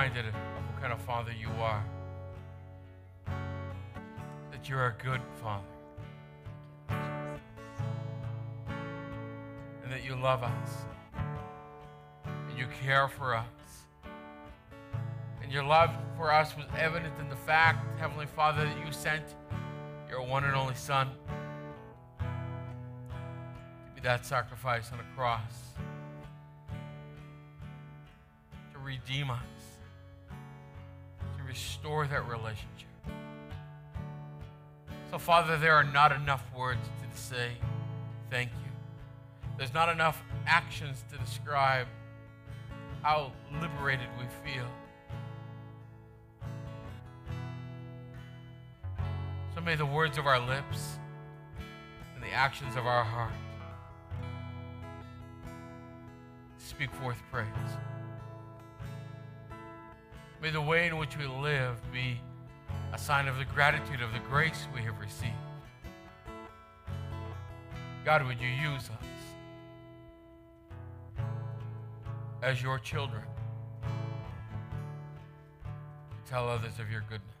reminded of what kind of father you are. That you're a good father. And that you love us. And you care for us. And your love for us was evident in the fact, Heavenly Father, that you sent your one and only Son to be that sacrifice on a cross to redeem us, restore that relationship. So, Father, there are not enough words to say thank you. There's not enough actions to describe how liberated we feel. So may the words of our lips and the actions of our heart speak forth praise. May the way in which we live be a sign of the gratitude of the grace we have received. God, would you use us as your children to tell others of your goodness?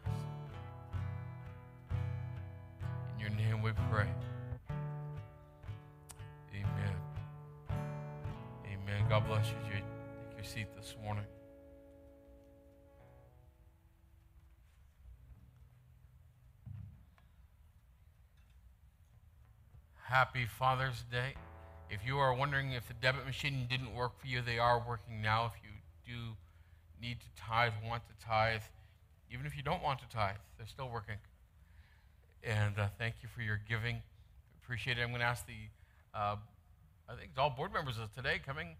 Happy Father's Day. If you are wondering if the debit machine didn't work for you, they are working now. If you do need to tithe, want to tithe, even if you don't want to tithe, they're still working. And uh, thank you for your giving. Appreciate it. I'm going to ask the, uh, I think it's all board members of today coming.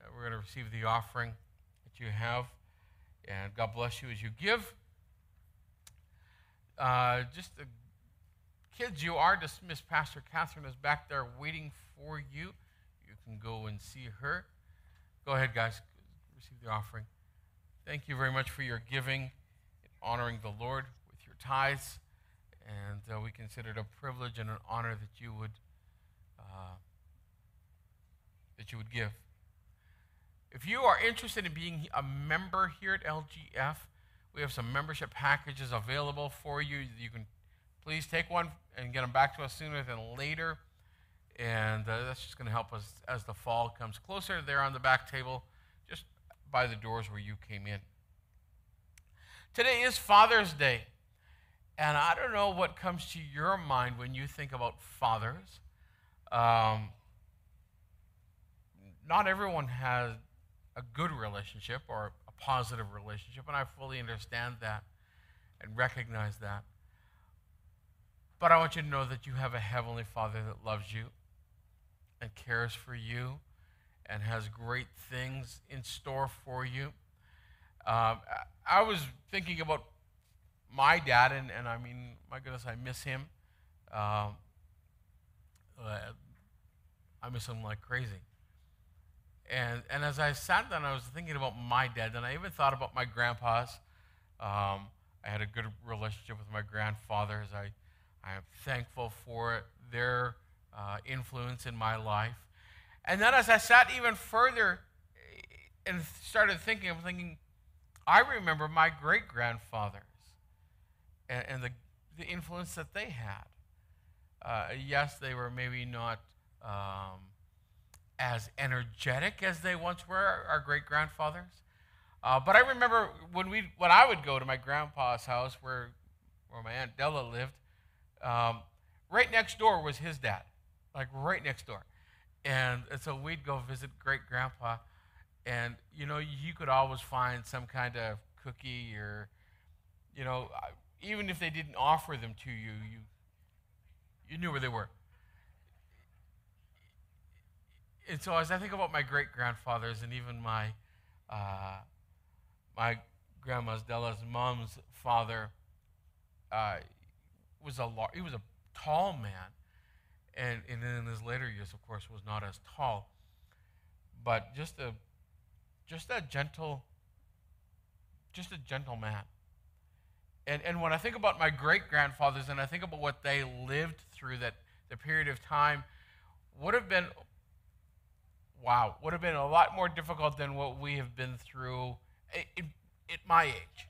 Uh, we're going to receive the offering that you have. And God bless you as you give. Uh, just the kids, you are dismissed. Pastor Catherine is back there waiting for you. You can go and see her. Go ahead, guys. Receive the offering. Thank you very much for your giving, honoring the Lord with your tithes. And uh, we consider it a privilege and an honor that you would uh, that you would give. If you are interested in being a member here at LGF, we have some membership packages available for you. You can please take one and get them back to us sooner than later. And uh, that's just going to help us as the fall comes closer. There on the back table, just by the doors where you came in. Today is Father's Day. And I don't know what comes to your mind when you think about fathers. Um, not everyone has a good relationship or a positive relationship, and I fully understand that and recognize that. But I want you to know that you have a Heavenly Father that loves you and cares for you and has great things in store for you. Um, I was thinking about my dad, and, and I mean, my goodness, I miss him. Um, uh, I miss him like crazy. And, and as I sat down, I was thinking about my dad, and I even thought about my grandpa's. Um, I had a good relationship with my grandfathers. I, I am thankful for their uh, influence in my life. And then as I sat even further and started thinking, I'm thinking, I remember my great grandfathers and, and, the, the influence that they had. Uh, yes, they were maybe not um, as energetic as they once were, our great grandfathers. Uh, but I remember when we when I would go to my grandpa's house where where my aunt Della lived, um, right next door was his dad, like right next door, and, and so we'd go visit great grandpa, and you know you could always find some kind of cookie or, you know, even if they didn't offer them to you, you you knew where they were. And so as I think about my great grandfathers and even my uh, my grandma's Della's mom's father uh, was a lar- he was a tall man, and, and in his later years, of course, was not as tall, but just a just a gentle just a gentle man. And and when I think about my great grandfathers and I think about what they lived through that the period of time would have been wow, would have been a lot more difficult than what we have been through at my age.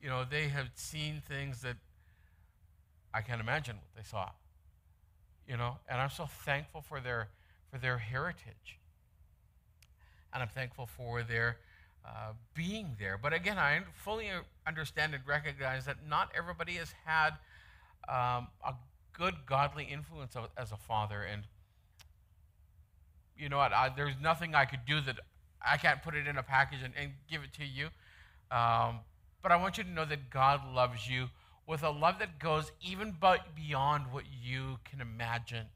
You know, they have seen things that I can't imagine what they saw. You know, and I'm so thankful for their for their heritage. And I'm thankful for their uh, being there. But again, I fully understand and recognize that not everybody has had um, a good godly influence as a father. And you know what? I, there's nothing I could do that I can't put it in a package and, and give it to you. Um, but I want you to know that God loves you with a love that goes even beyond what you can imagine.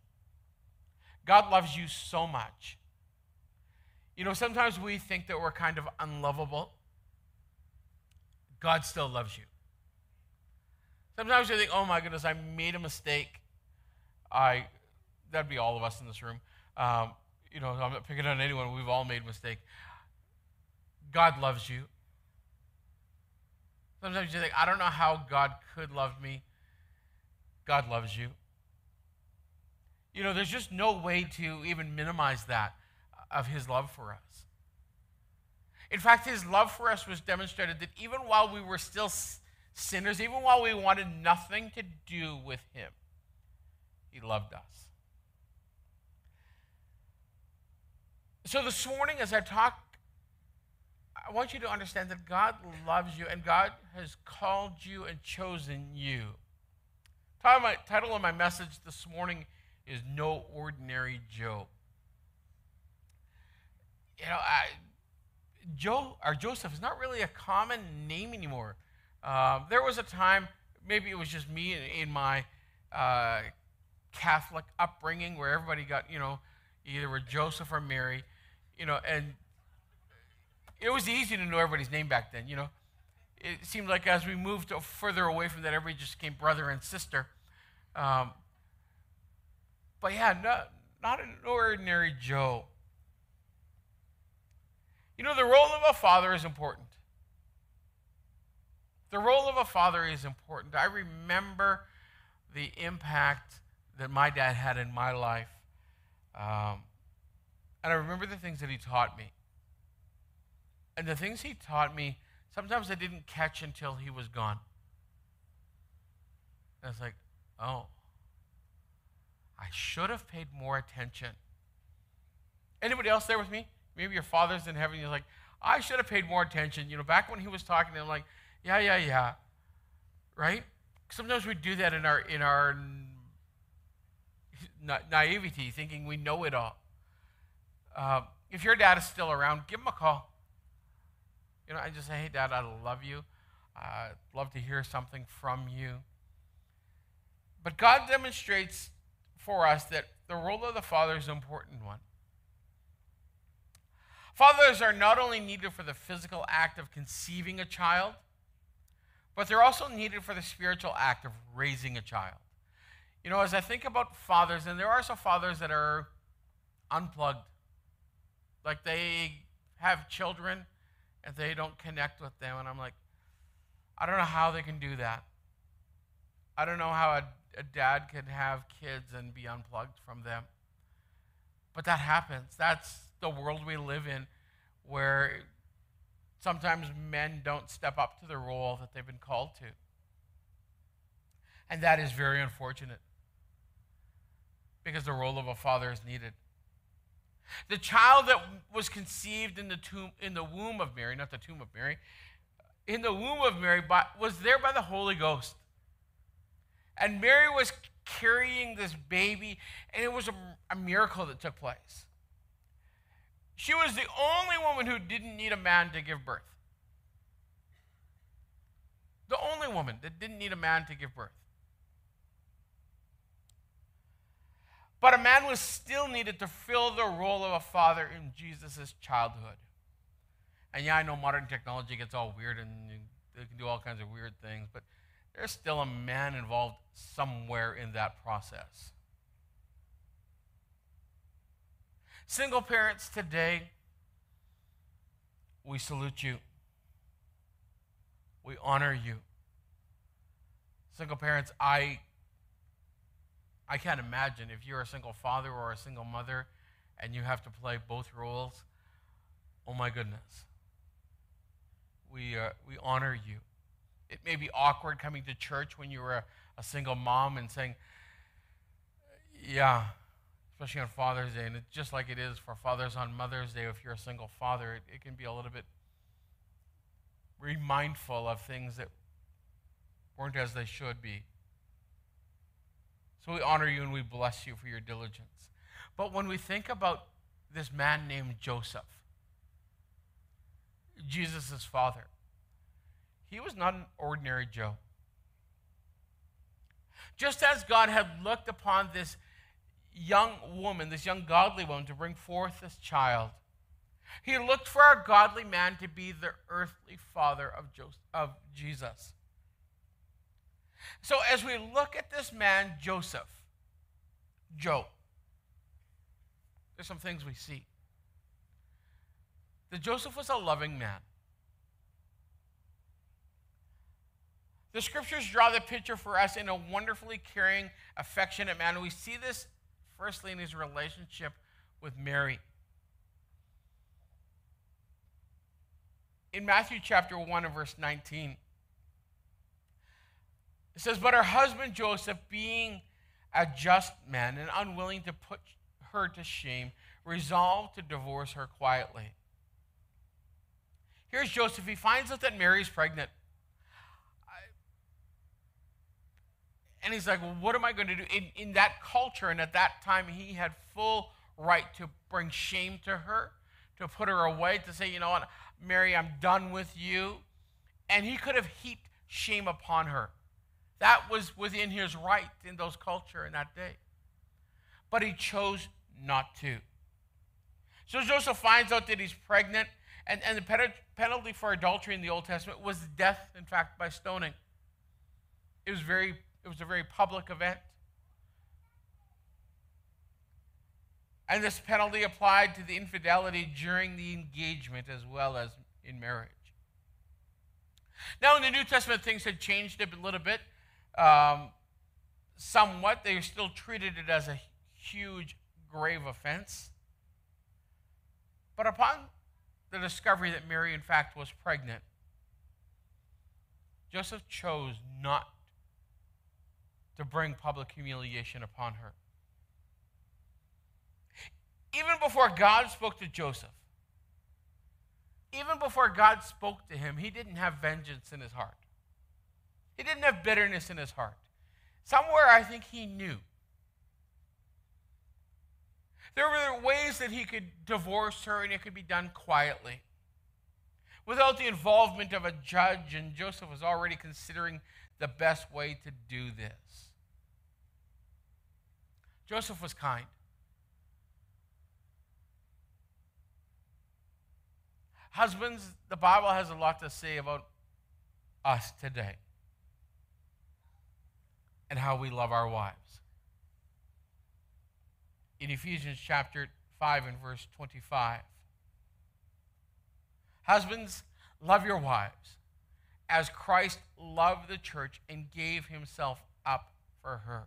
God loves you so much. You know, sometimes we think that we're kind of unlovable. God still loves you. Sometimes you think, oh my goodness, I made a mistake. I, that'd be all of us in this room. Um, you know, I'm not picking on anyone. We've all made mistakes. God loves you. Sometimes you think, I don't know how God could love me. God loves you. You know, there's just no way to even minimize that uh, of his love for us. In fact, his love for us was demonstrated that even while we were still sinners, even while we wanted nothing to do with him, he loved us. So this morning, as I talk I want you to understand that God loves you and God has called you and chosen you. The title of my message this morning is No Ordinary Joe. You know, I, Joe or Joseph is not really a common name anymore. Uh, there was a time, maybe it was just me in, in my uh, Catholic upbringing, where everybody got, you know, either were Joseph or Mary, you know, and it was easy to know everybody's name back then, you know. It seemed like as we moved further away from that, everybody just became brother and sister. Um, but yeah, not, not an ordinary Joe. You know, the role of a father is important. The role of a father is important. I remember the impact that my dad had in my life. Um, and I remember the things that he taught me. And the things he taught me, sometimes I didn't catch until he was gone. And was like, oh, I should have paid more attention. Anybody else there with me? Maybe your father's in heaven. You're like, I should have paid more attention. You know, back when he was talking, I'm like, yeah, yeah, yeah. Right? Sometimes we do that in our in our na- naivety, thinking we know it all. Uh, if your dad is still around, give him a call. You know, I just say, hey, Dad, I love you. I'd love to hear something from you. But God demonstrates for us that the role of the father is an important one. Fathers are not only needed for the physical act of conceiving a child, but they're also needed for the spiritual act of raising a child. You know, as I think about fathers, and there are some fathers that are unplugged, like they have children they don't connect with them. And I'm like, I don't know how they can do that. I don't know how a, a dad can have kids and be unplugged from them. But that happens. That's the world we live in where sometimes men don't step up to the role that they've been called to. And that is very unfortunate because the role of a father is needed. The child that was conceived in the tomb, in the womb of Mary, not the tomb of Mary, in the womb of Mary, was there by the Holy Ghost. And Mary was carrying this baby, and it was a, a miracle that took place. She was the only woman who didn't need a man to give birth. The only woman that didn't need a man to give birth. But a man was still needed to fill the role of a father in Jesus' childhood. And yeah, I know modern technology gets all weird and they can do all kinds of weird things, but there's still a man involved somewhere in that process. Single parents today, we salute you. We honor you. Single parents, I I can't imagine if you're a single father or a single mother and you have to play both roles, oh my goodness. We, uh, we honor you. It may be awkward coming to church when you're a, a single mom and saying, yeah, especially on Father's Day, and it's just like it is for fathers on Mother's Day if you're a single father, it, it can be a little bit remindful of things that weren't as they should be. So we honor you and we bless you for your diligence. But when we think about this man named Joseph, Jesus' father, he was not an ordinary Joe. Just as God had looked upon this young woman, this young godly woman, to bring forth this child, he looked for a godly man to be the earthly father of, Joseph, of Jesus. So as we look at this man, Joseph, Joe, there's some things we see. That Joseph was a loving man. The scriptures draw the picture for us in a wonderfully caring, affectionate man. We see this firstly in his relationship with Mary. In Matthew chapter 1 and verse 19, it says, But her husband Joseph, being a just man and unwilling to put her to shame, resolved to divorce her quietly. Here's Joseph. He finds out that Mary's pregnant. And he's like, well, what am I going to do? In, in that culture and at that time, he had full right to bring shame to her, to put her away, to say, you know what, Mary, I'm done with you. And he could have heaped shame upon her. That was within his right in those culture in that day. But he chose not to. So Joseph finds out that he's pregnant, and, and the penalty for adultery in the Old Testament was death, in fact, by stoning. It was very it was a very public event. And this penalty applied to the infidelity during the engagement as well as in marriage. Now, in the New Testament, things had changed a little bit. Um, somewhat. They still treated it as a huge, grave offense. But upon the discovery that Mary, in fact, was pregnant, Joseph chose not to bring public humiliation upon her. Even before God spoke to Joseph, even before God spoke to him, he didn't have vengeance in his heart. He didn't have bitterness in his heart. Somewhere I think he knew. There were ways that he could divorce her and it could be done quietly without the involvement of a judge, and Joseph was already considering the best way to do this. Joseph was kind. Husbands, the Bible has a lot to say about us today and how we love our wives. In Ephesians chapter 5 and verse 25, husbands, love your wives as Christ loved the church and gave himself up for her.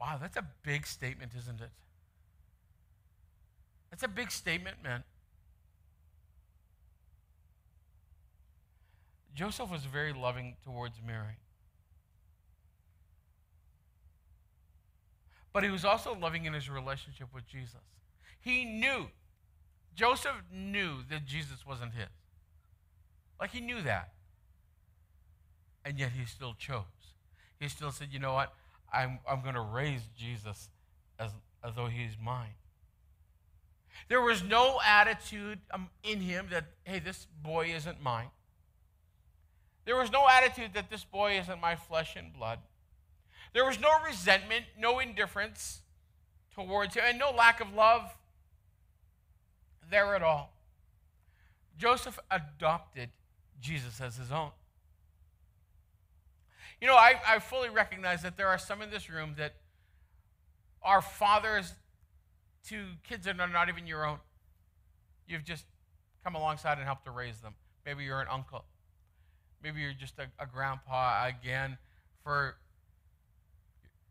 Wow, that's a big statement, isn't it? That's a big statement, man. Joseph was very loving towards Mary. But he was also loving in his relationship with Jesus. He knew, Joseph knew that Jesus wasn't his. Like he knew that. And yet he still chose. He still said, you know what? I'm, I'm going to raise Jesus as, as though he's mine. There was no attitude um, in him that, hey, this boy isn't mine. There was no attitude that this boy isn't my flesh and blood. There was no resentment, no indifference towards him, and no lack of love there at all. Joseph adopted Jesus as his own. You know, I, I fully recognize that there are some in this room that are fathers to kids that are not even your own. You've just come alongside and helped to raise them. Maybe you're an uncle. Maybe you're just a, a grandpa again for,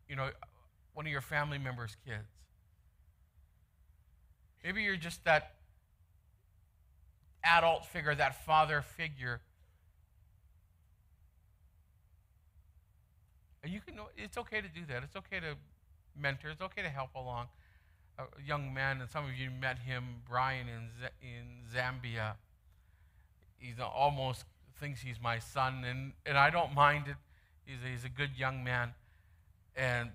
you know, one of your family members' kids. Maybe you're just that adult figure, that father figure. And you can, it's okay to do that. It's okay to mentor. It's okay to help along. A young man, and some of you met him, Brian in, Z- in Zambia. He's almost thinks he's my son, and, and I don't mind it. He's a, he's a good young man. And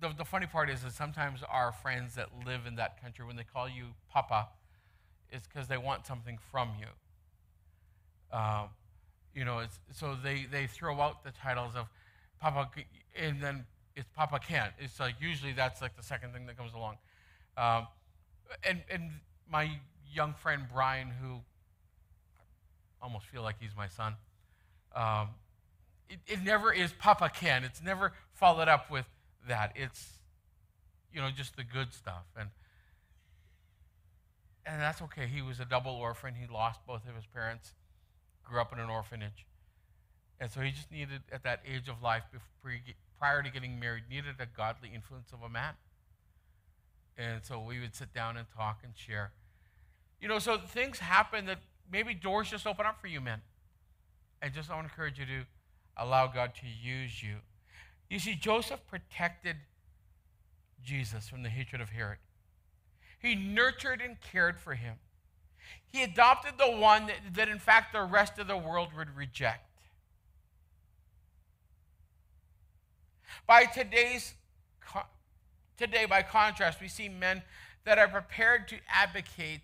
the, the funny part is that sometimes our friends that live in that country, when they call you Papa, it's because they want something from you. Um, you know, it's, so they, they throw out the titles of Papa, and then it's Papa Kent. It's like usually that's like the second thing that comes along. Um, and, and my young friend Brian, who almost feel like he's my son, um, it, it never is Papa Ken. It's never followed up with that. It's, you know, just the good stuff. And, and that's okay. He was a double orphan. He lost both of his parents, grew up in an orphanage. And so he just needed, at that age of life, before, prior to getting married, needed a godly influence of a man. And so we would sit down and talk and share. You know, so things happen that maybe doors just open up for you, men. And just I want to encourage you to allow God to use you. You see, Joseph protected Jesus from the hatred of Herod. He nurtured and cared for him. He adopted the one that, that, in fact, the rest of the world would reject. By today's, today, by contrast, we see men that are prepared to advocate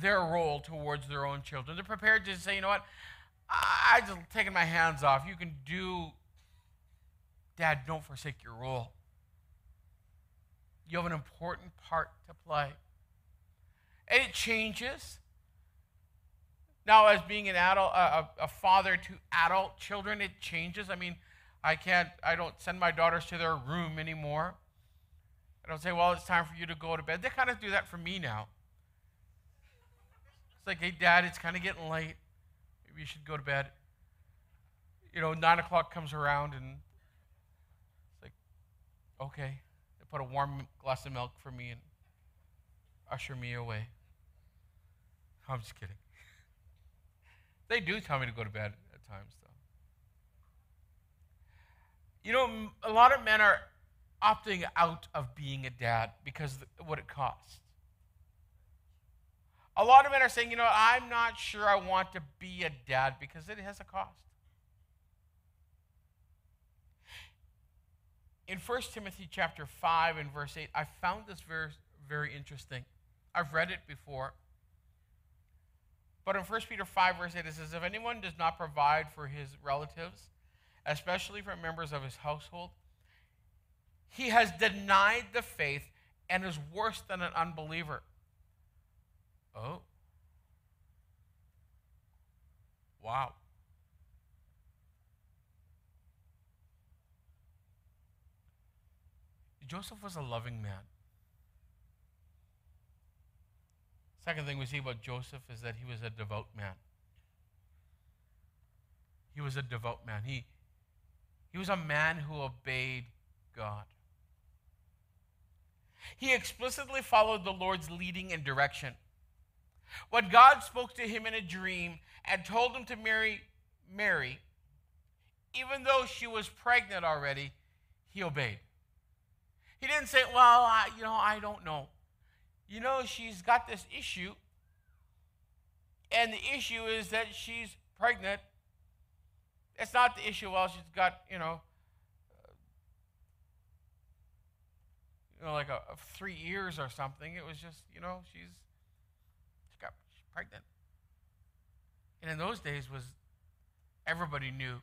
their role towards their own children. They're prepared to say, you know what, I just taken my hands off. You can do, Dad, don't forsake your role. You have an important part to play. And it changes. Now, as being an adult, a, a father to adult children, it changes. I mean, I can't, I don't send my daughters to their room anymore. I don't say, well, it's time for you to go to bed. They kind of do that for me now. It's like, hey, Dad, it's kind of getting late Maybe you should go to bed. You know, nine o'clock comes around and it's like, okay. They put a warm glass of milk for me and usher me away. I'm just kidding. they do tell me to go to bed at times, though. You know, a lot of men are opting out of being a dad because of what it costs. A lot of men are saying, you know, I'm not sure I want to be a dad because it has a cost. In 1 Timothy chapter 5 and verse 8, I found this very, very interesting. I've read it before. But in 1 Peter 5, verse 8, it says, If anyone does not provide for his relatives, especially for members of his household, he has denied the faith and is worse than an unbeliever. Oh. Wow. Joseph was a loving man. Second thing we see about Joseph is that he was a devout man. He was a devout man. He, he was a man who obeyed God. He explicitly followed the Lord's leading and direction. When God spoke to him in a dream and told him to marry Mary, even though she was pregnant already, he obeyed. He didn't say, Well, I, you know, I don't know. You know, she's got this issue, and the issue is that she's pregnant. It's not the issue, well, she's got, you know, you know, like a, a three years or something. It was just, you know, she's pregnant. And in those days was everybody knew.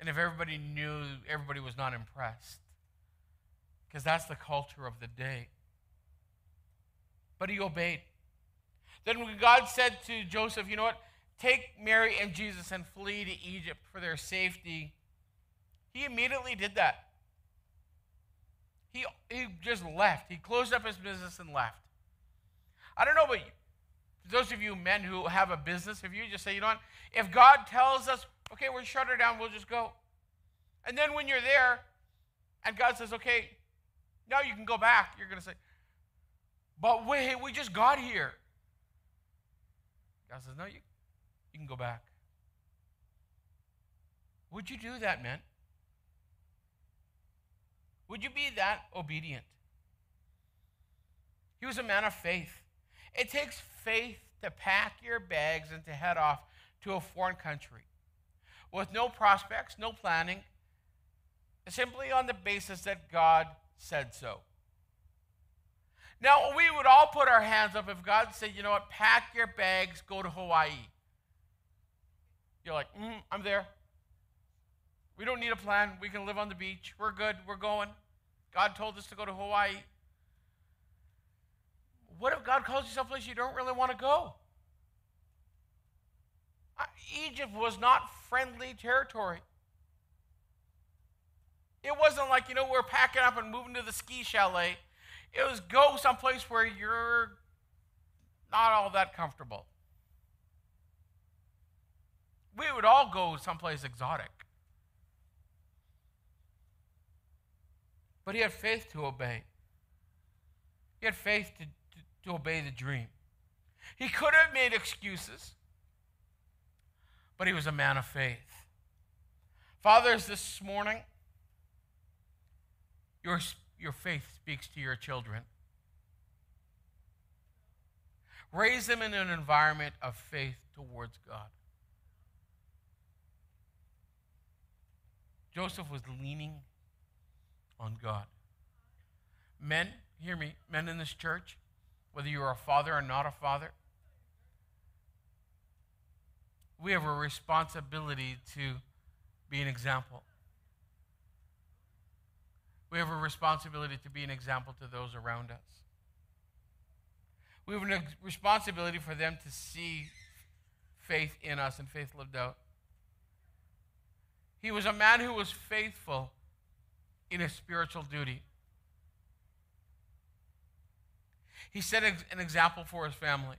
And if everybody knew, everybody was not impressed. Because that's the culture of the day. But he obeyed. Then when God said to Joseph, you know what? Take Mary and Jesus and flee to Egypt for their safety. He immediately did that. He, he just left. He closed up his business and left. I don't know about you those of you men who have a business, if you just say, you know what, if God tells us, okay, we're shut her down, we'll just go. And then when you're there and God says, okay, now you can go back, you're going to say, but wait, we just got here. God says, no, you, you can go back. Would you do that, man? Would you be that obedient? He was a man of faith. It takes faith to pack your bags and to head off to a foreign country with no prospects, no planning, simply on the basis that God said so. Now, we would all put our hands up if God said, you know what, pack your bags, go to Hawaii. You're like, mm, I'm there. We don't need a plan. We can live on the beach. We're good. We're going. God told us to go to Hawaii. What if God calls you someplace you don't really want to go? Egypt was not friendly territory. It wasn't like, you know, we're packing up and moving to the ski chalet. It was go someplace where you're not all that comfortable. We would all go someplace exotic. But he had faith to obey. He had faith to, to, obey the dream. He could have made excuses, but he was a man of faith. Fathers, this morning, your, your faith speaks to your children. Raise them in an environment of faith towards God. Joseph was leaning on God. Men, hear me, men in this church, whether you're a father or not a father, we have a responsibility to be an example. We have a responsibility to be an example to those around us. We have a responsibility for them to see faith in us and faith lived out. He was a man who was faithful in his spiritual duty. He set an example for his family.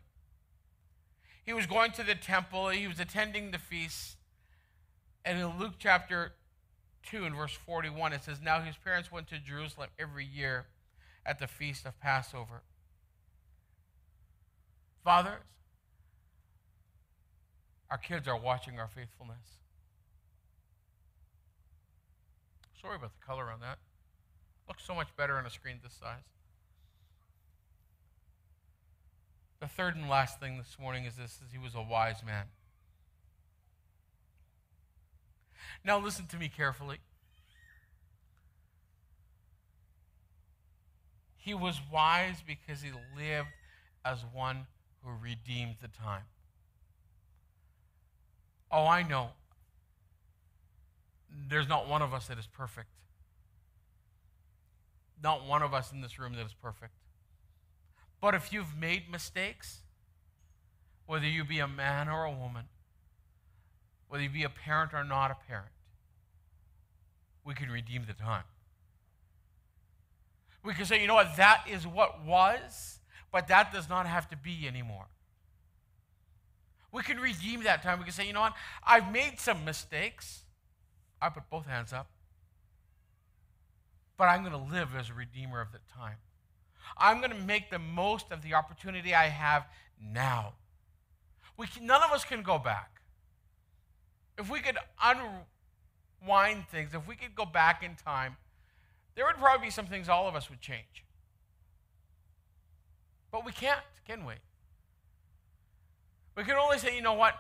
He was going to the temple, he was attending the feast. And in Luke chapter 2 and verse 41, it says, Now his parents went to Jerusalem every year at the feast of Passover. Fathers, our kids are watching our faithfulness. Sorry about the color on that. Looks so much better on a screen this size. The third and last thing this morning is this is he was a wise man. Now listen to me carefully. He was wise because he lived as one who redeemed the time. Oh, I know there's not one of us that is perfect. Not one of us in this room that is perfect. But if you've made mistakes, whether you be a man or a woman, whether you be a parent or not a parent, we can redeem the time. We can say, you know what, that is what was, but that does not have to be anymore. We can redeem that time. We can say, you know what, I've made some mistakes. I put both hands up. But I'm going to live as a redeemer of the time. I'm going to make the most of the opportunity I have now. We can, none of us can go back. If we could unwind things, if we could go back in time, there would probably be some things all of us would change. But we can't, can we? We can only say, you know what?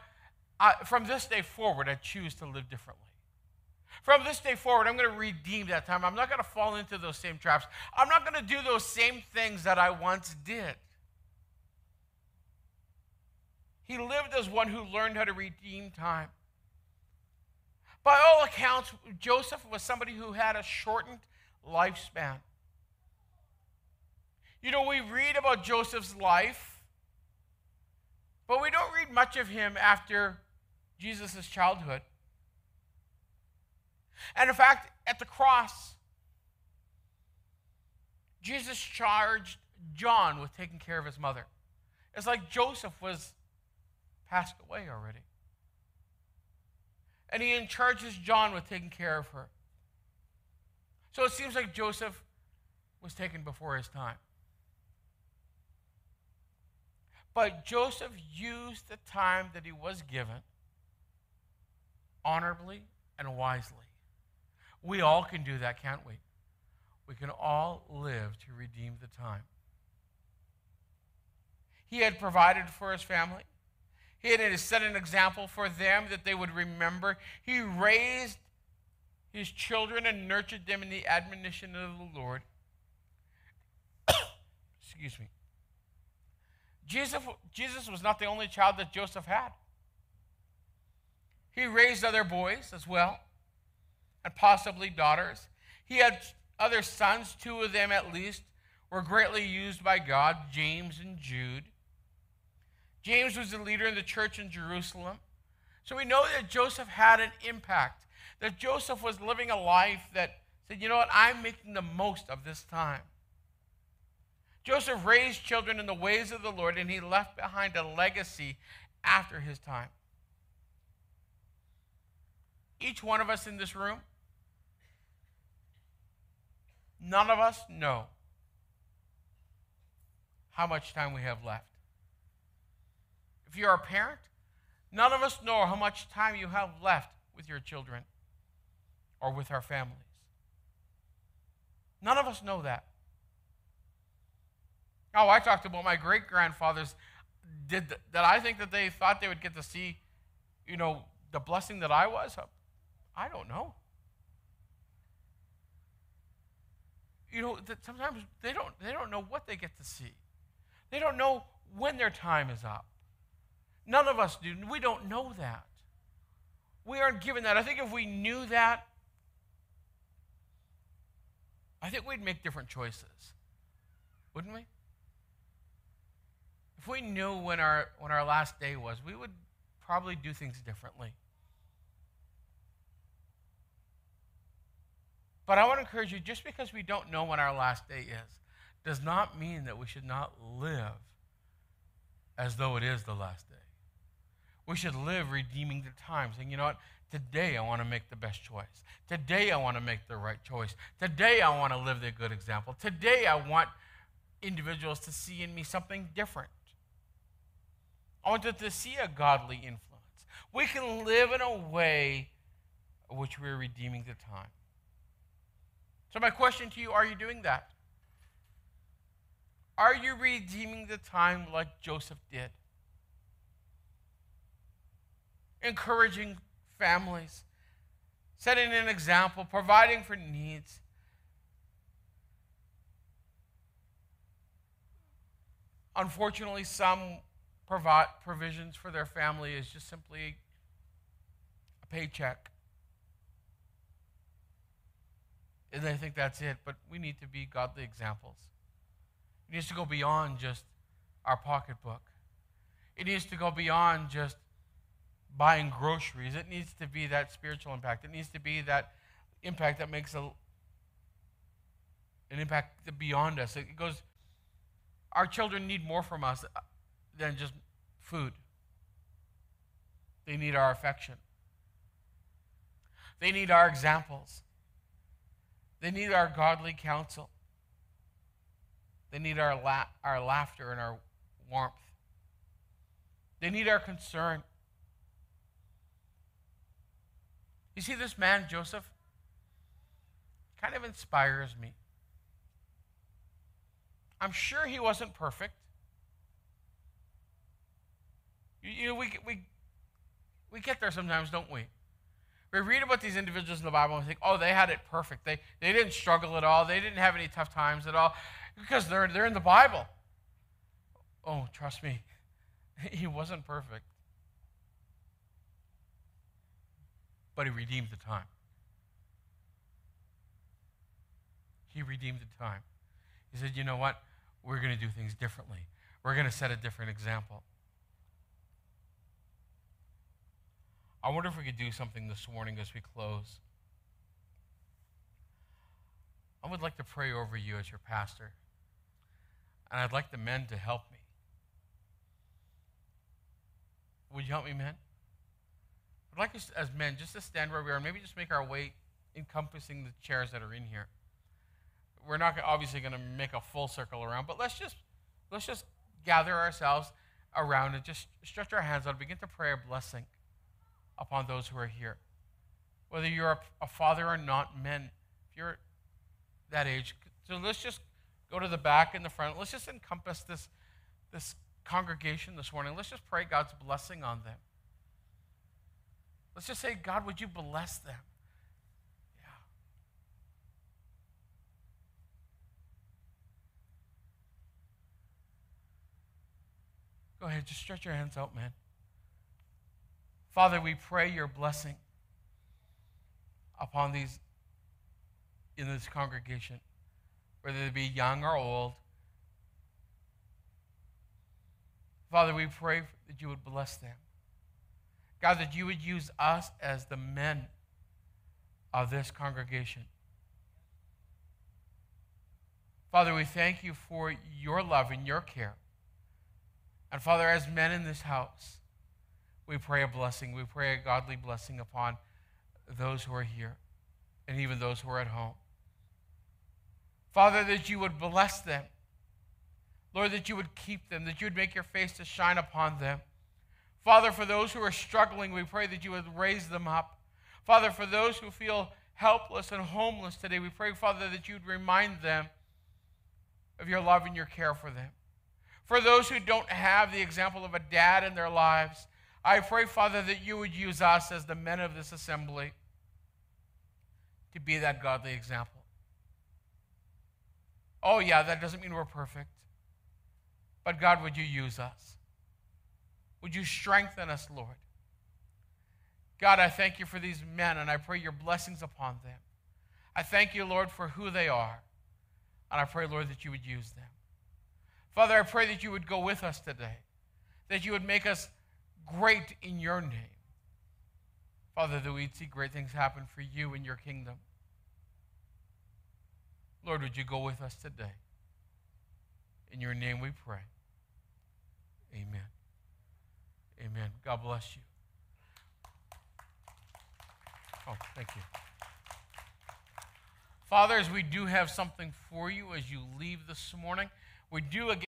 I, from this day forward, I choose to live differently. From this day forward, I'm going to redeem that time. I'm not going to fall into those same traps. I'm not going to do those same things that I once did. He lived as one who learned how to redeem time. By all accounts, Joseph was somebody who had a shortened lifespan. You know, we read about Joseph's life, but we don't read much of him after Jesus' childhood. And in fact, at the cross, Jesus charged John with taking care of his mother. It's like Joseph was passed away already. And he charges John with taking care of her. So it seems like Joseph was taken before his time. But Joseph used the time that he was given honorably and wisely. We all can do that, can't we? We can all live to redeem the time. He had provided for his family. He had set an example for them that they would remember. He raised his children and nurtured them in the admonition of the Lord. Excuse me. Jesus, Jesus was not the only child that Joseph had. He raised other boys as well, and possibly daughters. He had other sons, two of them at least, were greatly used by God James and Jude. James was the leader in the church in Jerusalem. So we know that Joseph had an impact, that Joseph was living a life that said, you know what, I'm making the most of this time. Joseph raised children in the ways of the Lord, and he left behind a legacy after his time. Each one of us in this room, none of us know how much time we have left. If you're a parent, none of us know how much time you have left with your children or with our families. None of us know that. Oh, I talked about my great grandfathers. Did that I think that they thought they would get to see, you know, the blessing that I was? I don't know. You know, that sometimes they don't they don't know what they get to see. They don't know when their time is up. None of us do. We don't know that. We aren't given that. I think if we knew that, I think we'd make different choices. Wouldn't we? If we knew when our when our last day was, we would probably do things differently. But I want to encourage you just because we don't know when our last day is does not mean that we should not live as though it is the last day. We should live redeeming the time, saying, you know what? Today I want to make the best choice. Today I want to make the right choice. Today I want to live the good example. Today I want individuals to see in me something different. I want them to see a godly influence. We can live in a way which we're redeeming the time. So, my question to you are you doing that? Are you redeeming the time like Joseph did? encouraging families, setting an example, providing for needs. Unfortunately, some provisions for their family is just simply a paycheck. And they think that's it, but we need to be godly examples. It needs to go beyond just our pocketbook. It needs to go beyond just buying groceries. It needs to be that spiritual impact. It needs to be that impact that makes a, an impact beyond us. It goes, our children need more from us uh, than just food. They need our affection. They need our examples. They need our godly counsel. They need our, la- our laughter and our warmth. They need our concern. You see, this man, Joseph, kind of inspires me. I'm sure he wasn't perfect. You, know, we, we, we get there sometimes, don't we? We read about these individuals in the Bible and think, oh, they had it perfect. They, they didn't struggle at all. They didn't have any tough times at all because they're, they're in the Bible. Oh, trust me, he wasn't perfect. but he redeemed the time. He redeemed the time. He said, you know what? We're going to do things differently. We're going to set a different example. I wonder if we could do something this morning as we close. I would like to pray over you as your pastor. And I'd like the men to help me. Would you help me, men? I'd like us as men just to stand where we are, maybe just make our way encompassing the chairs that are in here. we're not obviously going to make a full circle around, but let's just let's just gather ourselves around and just stretch our hands out and begin to pray a blessing upon those who are here. Whether you're a, father or not, men, if you're that age, so let's just go to the back and the front. Let's just encompass this this congregation this morning. Let's just pray God's blessing on them. Let's just say, God, would you bless them? Yeah. Go ahead, just stretch your hands out, man. Father, we pray your blessing upon these in this congregation, whether they be young or old. Father, we pray that you would bless them. God, that you would use us as the men of this congregation. Father, we thank you for your love and your care. And Father, as men in this house, we pray a blessing. We pray a godly blessing upon those who are here and even those who are at home. Father, that you would bless them. Lord, that you would keep them, that you would make your face to shine upon them. Father, for those who are struggling, we pray that you would raise them up. Father, for those who feel helpless and homeless today, we pray, Father, that you'd remind them of your love and your care for them. For those who don't have the example of a dad in their lives, I pray, Father, that you would use us as the men of this assembly to be that godly example. Oh, yeah, that doesn't mean we're perfect. But God, would you use us? Would you strengthen us, Lord? God, I thank you for these men and I pray your blessings upon them. I thank you, Lord, for who they are. And I pray, Lord, that you would use them. Father, I pray that you would go with us today, that you would make us great in your name. Father, that we'd see great things happen for you in your kingdom. Lord, would you go with us today? In your name we pray. Amen. Amen. God bless you. Oh, thank you. Fathers, we do have something for you as you leave this morning. We do again.